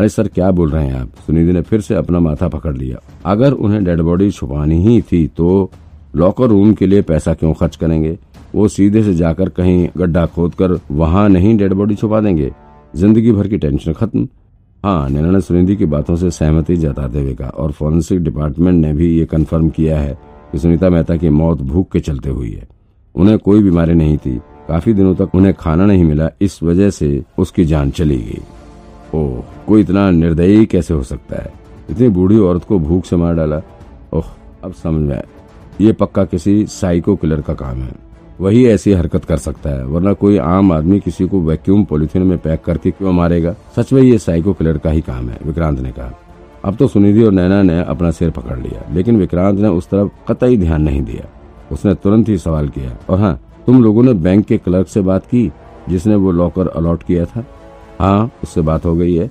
अरे सर, क्या बोल रहे हैं आप? सुनिधि ने फिर से अपना माथा पकड़ लिया। अगर उन्हें डेड बॉडी छुपानी ही थी तो लॉकर रूम के लिए पैसा क्यों खर्च करेंगे? वो सीधे से जाकर कहीं गड्ढा खोद कर वहाँ नहीं डेड बॉडी छुपा देंगे। ज़िंदगी भर की टेंशन खत्म। हाँ नैना ने सुनिधि की बातों से सहमति जताते हुए कहा, और फॉरेंसिक डिपार्टमेंट ने भी ये कंफर्म किया है कि सुनीता मेहता की मौत भूख के चलते हुई है। उन्हें कोई बीमारी नहीं थी। काफ़ी दिनों तक उन्हें खाना नहीं मिला, इस वजह से उसकी जान चली गई। ओह, कोई इतना निर्दयी कैसे हो सकता है? इतनी बूढ़ी औरत को भूख से मार डाला। ओह, अब समझ में ये पक्का किसी साइको किलर का काम है। वही ऐसी हरकत कर सकता है, वरना कोई आम आदमी किसी को वैक्यूम पॉलिथीन में पैक करके क्यों मारेगा? सच में ये साइको किलर का ही काम है, विक्रांत ने कहा। अब तो सुनिधि और नैना ने अपना सिर पकड़ लिया, लेकिन विक्रांत ने उस तरफ़ कतई ध्यान नहीं दिया। उसने तुरंत ही सवाल किया, और हाँ तुम लोगों ने बैंक के क्लर्क से बात की, जिसने वो लॉकर अलॉट किया था? हाँ उससे बात हो गई है।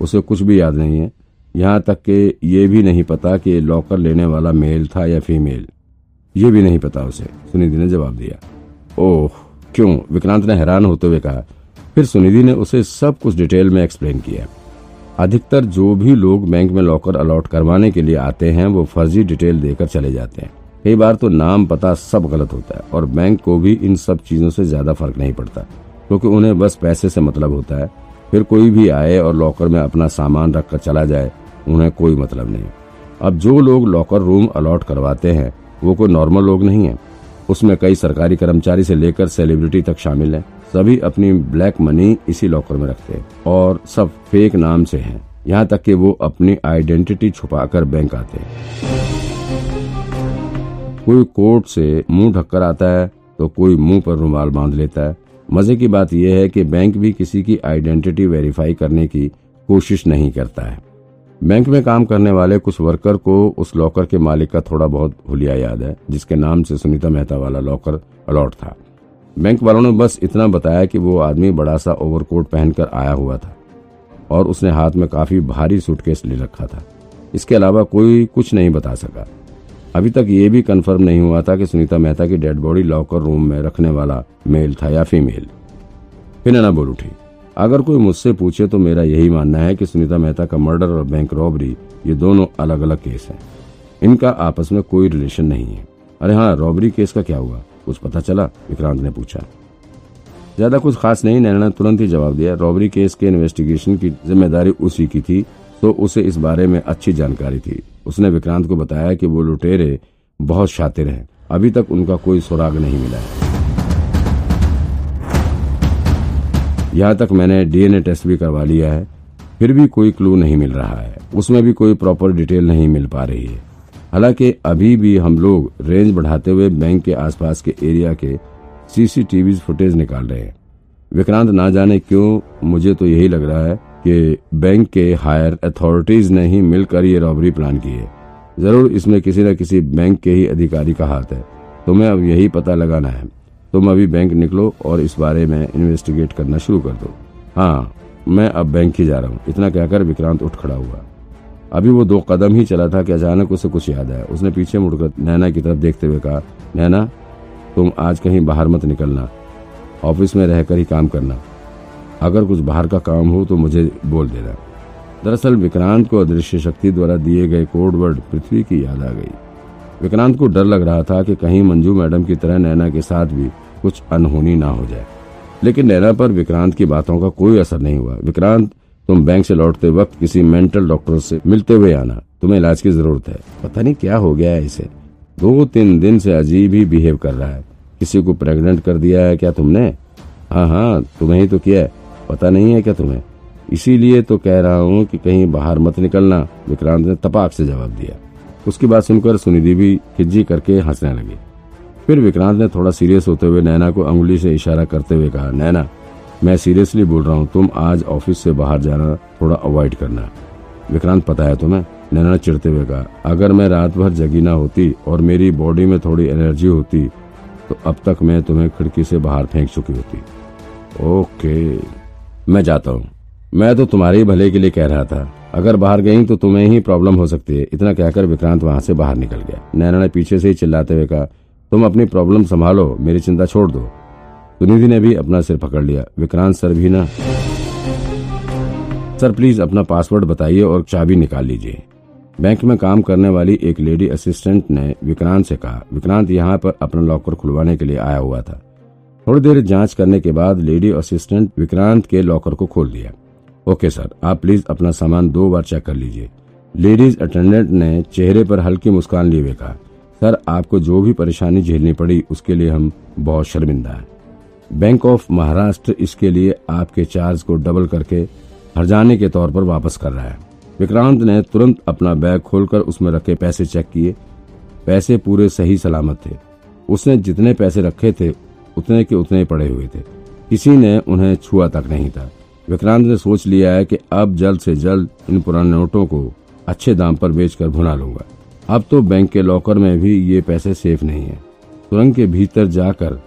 उसे कुछ भी याद नहीं है। यहाँ तक कि ये भी नहीं पता कि लॉकर लेने वाला मेल था या फीमेल ये भी नहीं पता उसे। सुनिधि ने जवाब दिया। ओह, क्यों? विक्रांत ने हैरान होते हुए कहा। फिर सुनिधि ने उसे सब कुछ डिटेल में एक्सप्लेन किया। अधिकतर जो भी लोग बैंक में लॉकर अलॉट करवाने के लिए आते हैं, वो फर्जी डिटेल देकर चले जाते हैं। कई बार तो नाम पता सब गलत होता है और बैंक को भी इन सब चीज़ों से ज़्यादा फ़र्क नहीं पड़ता। क्योंकि उन्हें बस पैसे से मतलब होता है। फिर कोई भी आए और लॉकर में अपना सामान रखकर चला जाए, उन्हें कोई मतलब नहीं। अब जो लोग लॉकर रूम अलॉट करवाते हैं, वो कोई नॉर्मल लोग नहीं है। उसमें कई सरकारी कर्मचारी से लेकर सेलिब्रिटी तक शामिल हैं। सभी अपनी ब्लैक मनी इसी लॉकर में रखते हैं और सब फेक नाम से हैं। यहाँ तक कि वो अपनी आइडेंटिटी छुपाकर बैंक आते हैं। कोई कोर्ट से मुँह ढककर आता है तो कोई मुँह पर रुमाल बाँध लेता है। मज़े की बात यह है कि बैंक भी किसी की आइडेंटिटी वेरीफाई करने की कोशिश नहीं करता है। बैंक में काम करने वाले कुछ वर्कर को उस लॉकर के मालिक का थोड़ा बहुत हुलिया याद है, जिसके नाम से सुनीता मेहता वाला लॉकर अलॉट था। बैंक वालों ने बस इतना बताया कि वो आदमी बड़ा सा ओवरकोट पहनकर आया हुआ था और उसने हाथ में काफ़ी भारी सूटकेस ले रखा था। इसके अलावा कोई कुछ नहीं बता सका। अभी तक ये भी कंफर्म नहीं हुआ था कि सुनीता मेहता की डेड बॉडी लॉकर रूम में रखने वाला मेल था या फीमेल फिर नैना बोल उठी, अगर कोई मुझसे पूछे तो मेरा यही मानना है कि सुनीता मेहता का मर्डर और बैंक रॉबरी ये दोनों अलग अलग केस हैं। इनका आपस में कोई रिलेशन नहीं है। अरे हाँ रॉबरी केस का क्या हुआ? कुछ पता चला? विक्रांत ने पूछा। ज़्यादा कुछ खास नहीं, नैना ने तुरंत ही जवाब दिया। रॉबरी केस के इन्वेस्टिगेशन की ज़िम्मेदारी उसी की थी तो उसे इस बारे में अच्छी जानकारी थी। उसने विक्रांत को बताया कि वो लुटेरे बहुत शातिर हैं। अभी तक उनका कोई सुराग नहीं मिला है। यहाँ तक मैंने डीएनए टेस्ट भी करवा लिया है, फिर भी कोई क्लू नहीं मिल रहा है। उसमें भी कोई प्रॉपर डिटेल नहीं मिल पा रही है। हालाँकि अभी भी हम लोग रेंज बढ़ाते हुए बैंक के आसपास के एरिया के सीसीटीवी फुटेज निकाल रहे हैं। विक्रांत ना जाने क्यों, मुझे तो यही लग रहा है कि बैंक के हायर अथॉरिटीज ने ही मिलकर ये रॉबरी प्लान की है। ज़रूर इसमें किसी न किसी बैंक के ही अधिकारी का हाथ है। तुम्हें अब यही पता लगाना है। तुम अभी बैंक निकलो और इस बारे में इन्वेस्टिगेट करना शुरू कर दो। हाँ मैं अब बैंक ही जा रहा हूँ। इतना कहकर विक्रांत उठ खड़ा हुआ। अभी वो दो कदम ही चला था कि अचानक उसे कुछ याद आया। उसने पीछे मुड़कर नैना की तरफ़ देखते हुए कहा, नैना, तुम आज कहीं बाहर मत निकलना। ऑफ़िस में रहकर ही काम करना। अगर कुछ बाहर का काम हो तो मुझे बोल देना। दरअसल विक्रांत को अदृश्य शक्ति द्वारा दिए गए कोड वर्ड पृथ्वी की याद आ गई। विक्रांत को डर लग रहा था कि कहीं मंजू मैडम की तरह नैना के साथ भी कुछ अनहोनी ना हो जाए। लेकिन नैना पर विक्रांत की बातों का कोई असर नहीं हुआ। विक्रांत, तुम बैंक से लौटते वक्त किसी मेंटल डॉक्टर से मिलते हुए आना। तुम्हें इलाज की ज़रूरत है। पता नहीं क्या हो गया है इसे। दो तीन दिन से अजीब ही बिहेव कर रहा है। किसी को प्रेग्नेंट कर दिया है क्या तुमने? हाँ हाँ तुम्हें ही तो किया है। पता नहीं है क्या तुम्हें? इसीलिए तो कह रहा हूँ कि कहीं बाहर मत निकलना, विक्रांत ने तपाक से जवाब दिया। उसकी बात सुनकर सुनिधि भी खिज्जी करके हंसने लगी। फिर विक्रांत ने थोड़ा सीरियस होते हुए नैना को अंगुली से इशारा करते हुए कहा, नैना, मैं सीरियसली बोल रहा हूँ, तुम आज ऑफ़िस से बाहर जाना थोड़ा अवॉइड करना। विक्रांत पता है तुम्हें? नैना चिड़ते हुए कहा, अगर मैं रात भर जगी ना होती और मेरी बॉडी में थोड़ी एनर्जी होती तो अब तक मैं तुम्हें खिड़की से बाहर फेंक चुकी होती। ओके। मैं जाता हूँ। मैं तो तुम्हारे ही भले के लिए कह रहा था। अगर बाहर गई तो तुम्हें ही प्रॉब्लम हो सकती है। इतना कहकर विक्रांत वहाँ से बाहर निकल गया। नैना ने पीछे से ही चिल्लाते हुए कहा, तुम अपनी प्रॉब्लम संभालो, मेरी चिंता छोड़ दो। सुनिधि ने भी अपना सिर पकड़ लिया। विक्रांत सर भी ना। सर, प्लीज़ अपना पासवर्ड बताइए और चाबी निकाल लीजिए। बैंक में काम करने वाली एक लेडी असिस्टेंट ने विक्रांत से कहा, विक्रांत, यहाँ पर अपना लॉकर खुलवाने के लिए आया हुआ था। थोड़ी देर जाँच करने के बाद लेडी असिस्टेंट विक्रांत के लॉकर को खोल दिया। ओके सर, आप प्लीज़ अपना सामान दो बार चेक कर लीजिए। लेडीज़ अटेंडेंट ने चेहरे पर हल्की मुस्कान लिए हुए कहा, सर, आपको जो भी परेशानी झेलनी पड़ी, उसके लिए हम बहुत शर्मिंदा हैं। बैंक ऑफ़ महाराष्ट्र इसके लिए आपके चार्ज को डबल करके हरजाने के तौर पर वापस कर रहा है। विक्रांत ने तुरंत अपना बैग खोलकर उसमें रखे पैसे चेक किए। पैसे पूरे सही सलामत थे। उसने जितने पैसे रखे थे उतने के उतने पड़े हुए थे। किसी ने उन्हें छुआ तक नहीं था। विक्रांत ने सोच लिया है कि अब जल्द से जल्द इन पुराने नोटों को अच्छे दाम पर बेचकर भुना लूँगा। अब तो बैंक के लॉकर में भी ये पैसे सेफ़ नहीं है। सुरंग के भीतर जाकर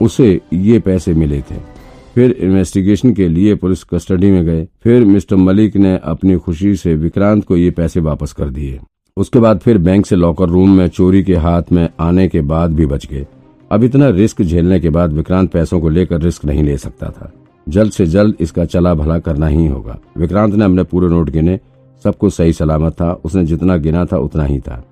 उसे ये पैसे मिले थे। फिर इन्वेस्टिगेशन के लिए पुलिस कस्टडी में गए। फिर मिस्टर मलिक ने अपनी खुशी से विक्रांत को ये पैसे वापस कर दिए। उसके बाद फिर बैंक से लॉकर रूम में चोरी के हाथ में आने के बाद भी बच गए। अब इतना रिस्क झेलने के बाद विक्रांत पैसों को लेकर रिस्क नहीं ले सकता था। जल्द से जल्द इसका चला भला करना ही होगा। विक्रांत ने अपने पूरे नोट गिने। सब कुछ सही सलामत था। उसने जितना गिना था, उतना ही था।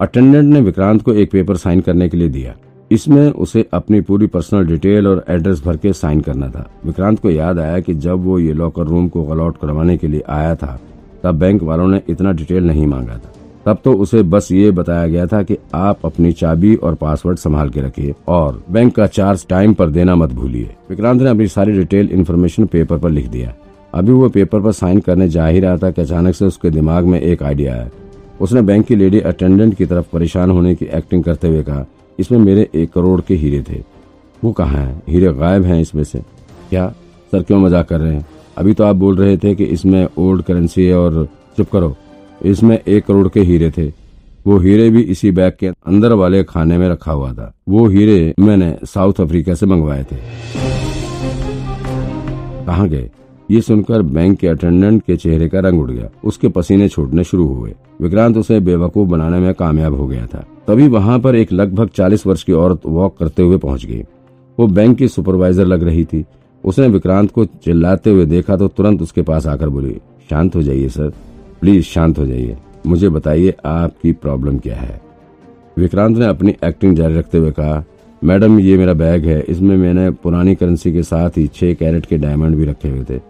अटेंडेंट ने विक्रांत को एक पेपर साइन करने के लिए दिया। इसमें उसे अपनी पूरी पर्सनल डिटेल और एड्रेस भर के साइन करना था। विक्रांत को याद आया कि जब वो ये लॉकर रूम को अलॉट करवाने के लिए आया था, तब बैंक वालों ने इतना डिटेल नहीं मांगा था। तब तो उसे बस ये बताया गया था कि आप अपनी चाबी और पासवर्ड संभाल के रखिए और बैंक का चार्ज टाइम पर देना मत भूलिए। विक्रांत ने अपनी सारी डिटेल इन्फॉर्मेशन पेपर पर लिख दिया। अभी वो पेपर पर साइन करने जा ही रहा था कि अचानक से उसके दिमाग में एक आइडिया आया। उसने बैंक की लेडी अटेंडेंट की तरफ़ परेशान होने की एक्टिंग करते हुए कहा, इसमें मेरे एक करोड़ के हीरे थे। वो कहाँ है? हीरे गायब हैं इसमें से। क्या? सर, क्यों मज़ाक कर रहे हैं? अभी तो आप बोल रहे थे कि इसमें ओल्ड करेंसी है और चुप करो। इसमें एक करोड़ के हीरे थे। वो हीरे भी इसी बैग के अंदर वाले खाने में रखा हुआ था। वो हीरे मैंने साउथ अफ्रीका से मंगवाए थे। कहा गए? ये सुनकर बैंक के अटेंडेंट के चेहरे का रंग उड़ गया। उसके पसीने छूटने शुरू हुए। विक्रांत उसे बेवकूफ़ बनाने में कामयाब हो गया था। तभी वहाँ पर एक लगभग चालीस वर्ष की औरत वॉक करते हुए पहुँच गई। वो बैंक की सुपरवाइजर लग रही थी। उसने विक्रांत को चिल्लाते हुए देखा तो तुरंत उसके पास आकर बोली, शांत हो जाइए, सर। प्लीज़ शांत हो जाइए। मुझे बताइए आपकी प्रॉब्लम क्या है। विक्रांत ने अपनी एक्टिंग जारी रखते हुए कहा, मैडम, ये मेरा बैग है। इसमें मैंने पुरानी करेंसी के साथ ही छह कैरेट के डायमंड भी रखे हुए थे,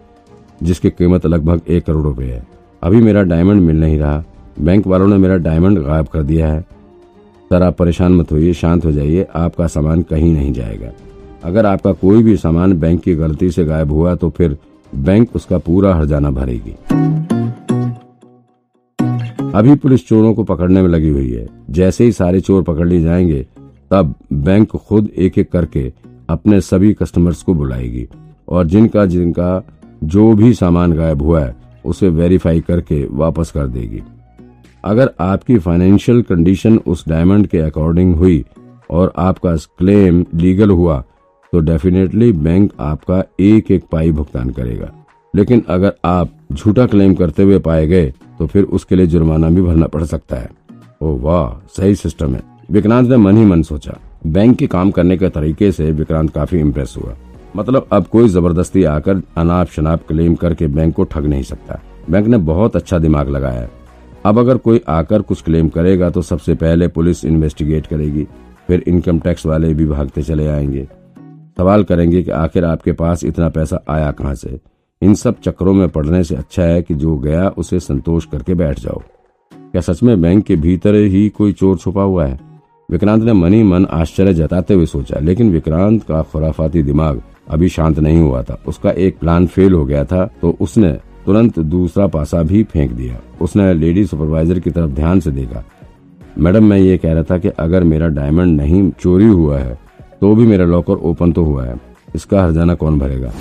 जिसकी कीमत लगभग एक करोड़ रुपए है। अभी मेरा डायमंड मिल नहीं रहा। बैंक वालों ने मेरा डायमंड गायब कर दिया है। सर, आप परेशान मत होइए, शांत हो जाइए। आपका सामान कहीं नहीं जाएगा। अगर आपका कोई भी सामान बैंक की गलती से गायब हुआ तो फिर बैंक उसका पूरा हरजाना भरेगी। अभी पुलिस चोरों को पकड़ने में लगी हुई है। जैसे ही सारे चोर पकड़ लिए जाएँगे, तब बैंक खुद एक एक करके अपने सभी कस्टमर्स को बुलाएगी और जिनका जिनका जो भी सामान गायब हुआ है, उसे वेरीफाई करके वापस कर देगी। अगर आपकी फाइनेंशियल कंडीशन उस डायमंड के अकॉर्डिंग हुई और आपका क्लेम लीगल हुआ तो डेफिनेटली बैंक आपका एक एक पाई भुगतान करेगा। लेकिन अगर आप झूठा क्लेम करते हुए पाए गए तो फिर उसके लिए जुर्माना भी भरना पड़ सकता है। ओ वाह, सही सिस्टम है। विक्रांत ने मन ही मन सोचा। बैंक के काम करने के तरीके से विक्रांत काफ़ी इम्प्रेस हुआ। मतलब अब कोई ज़बरदस्ती आकर अनाप शनाप क्लेम करके बैंक को ठग नहीं सकता। बैंक ने बहुत अच्छा दिमाग लगाया। अब अगर कोई आकर कुछ क्लेम करेगा तो सबसे पहले पुलिस इन्वेस्टिगेट करेगी। फिर इनकम टैक्स वाले भी भागते चले आएँगे। सवाल करेंगे कि आखिर आपके पास इतना पैसा आया कहाँ से? इन सब चक्रों में पड़ने से अच्छा है कि जो गया, उसे संतोष करके बैठ जाओ। क्या सच में बैंक के भीतर ही कोई चोर छुपा हुआ है? विक्रांत ने मनी मन आश्चर्य जताते हुए सोचा, लेकिन विक्रांत का खुराफाती दिमाग अभी शांत नहीं हुआ था। उसका एक प्लान फेल हो गया था तो उसने तुरंत दूसरा पासा भी फेंक दिया। उसने लेडी सुपरवाइजर की तरफ़ ध्यान से देखा। मैडम, मैं ये कह रहा था कि अगर मेरा डायमंड नहीं चोरी हुआ है तो भी मेरा लॉकर ओपन तो हुआ है। इसका हरजाना कौन भरेगा?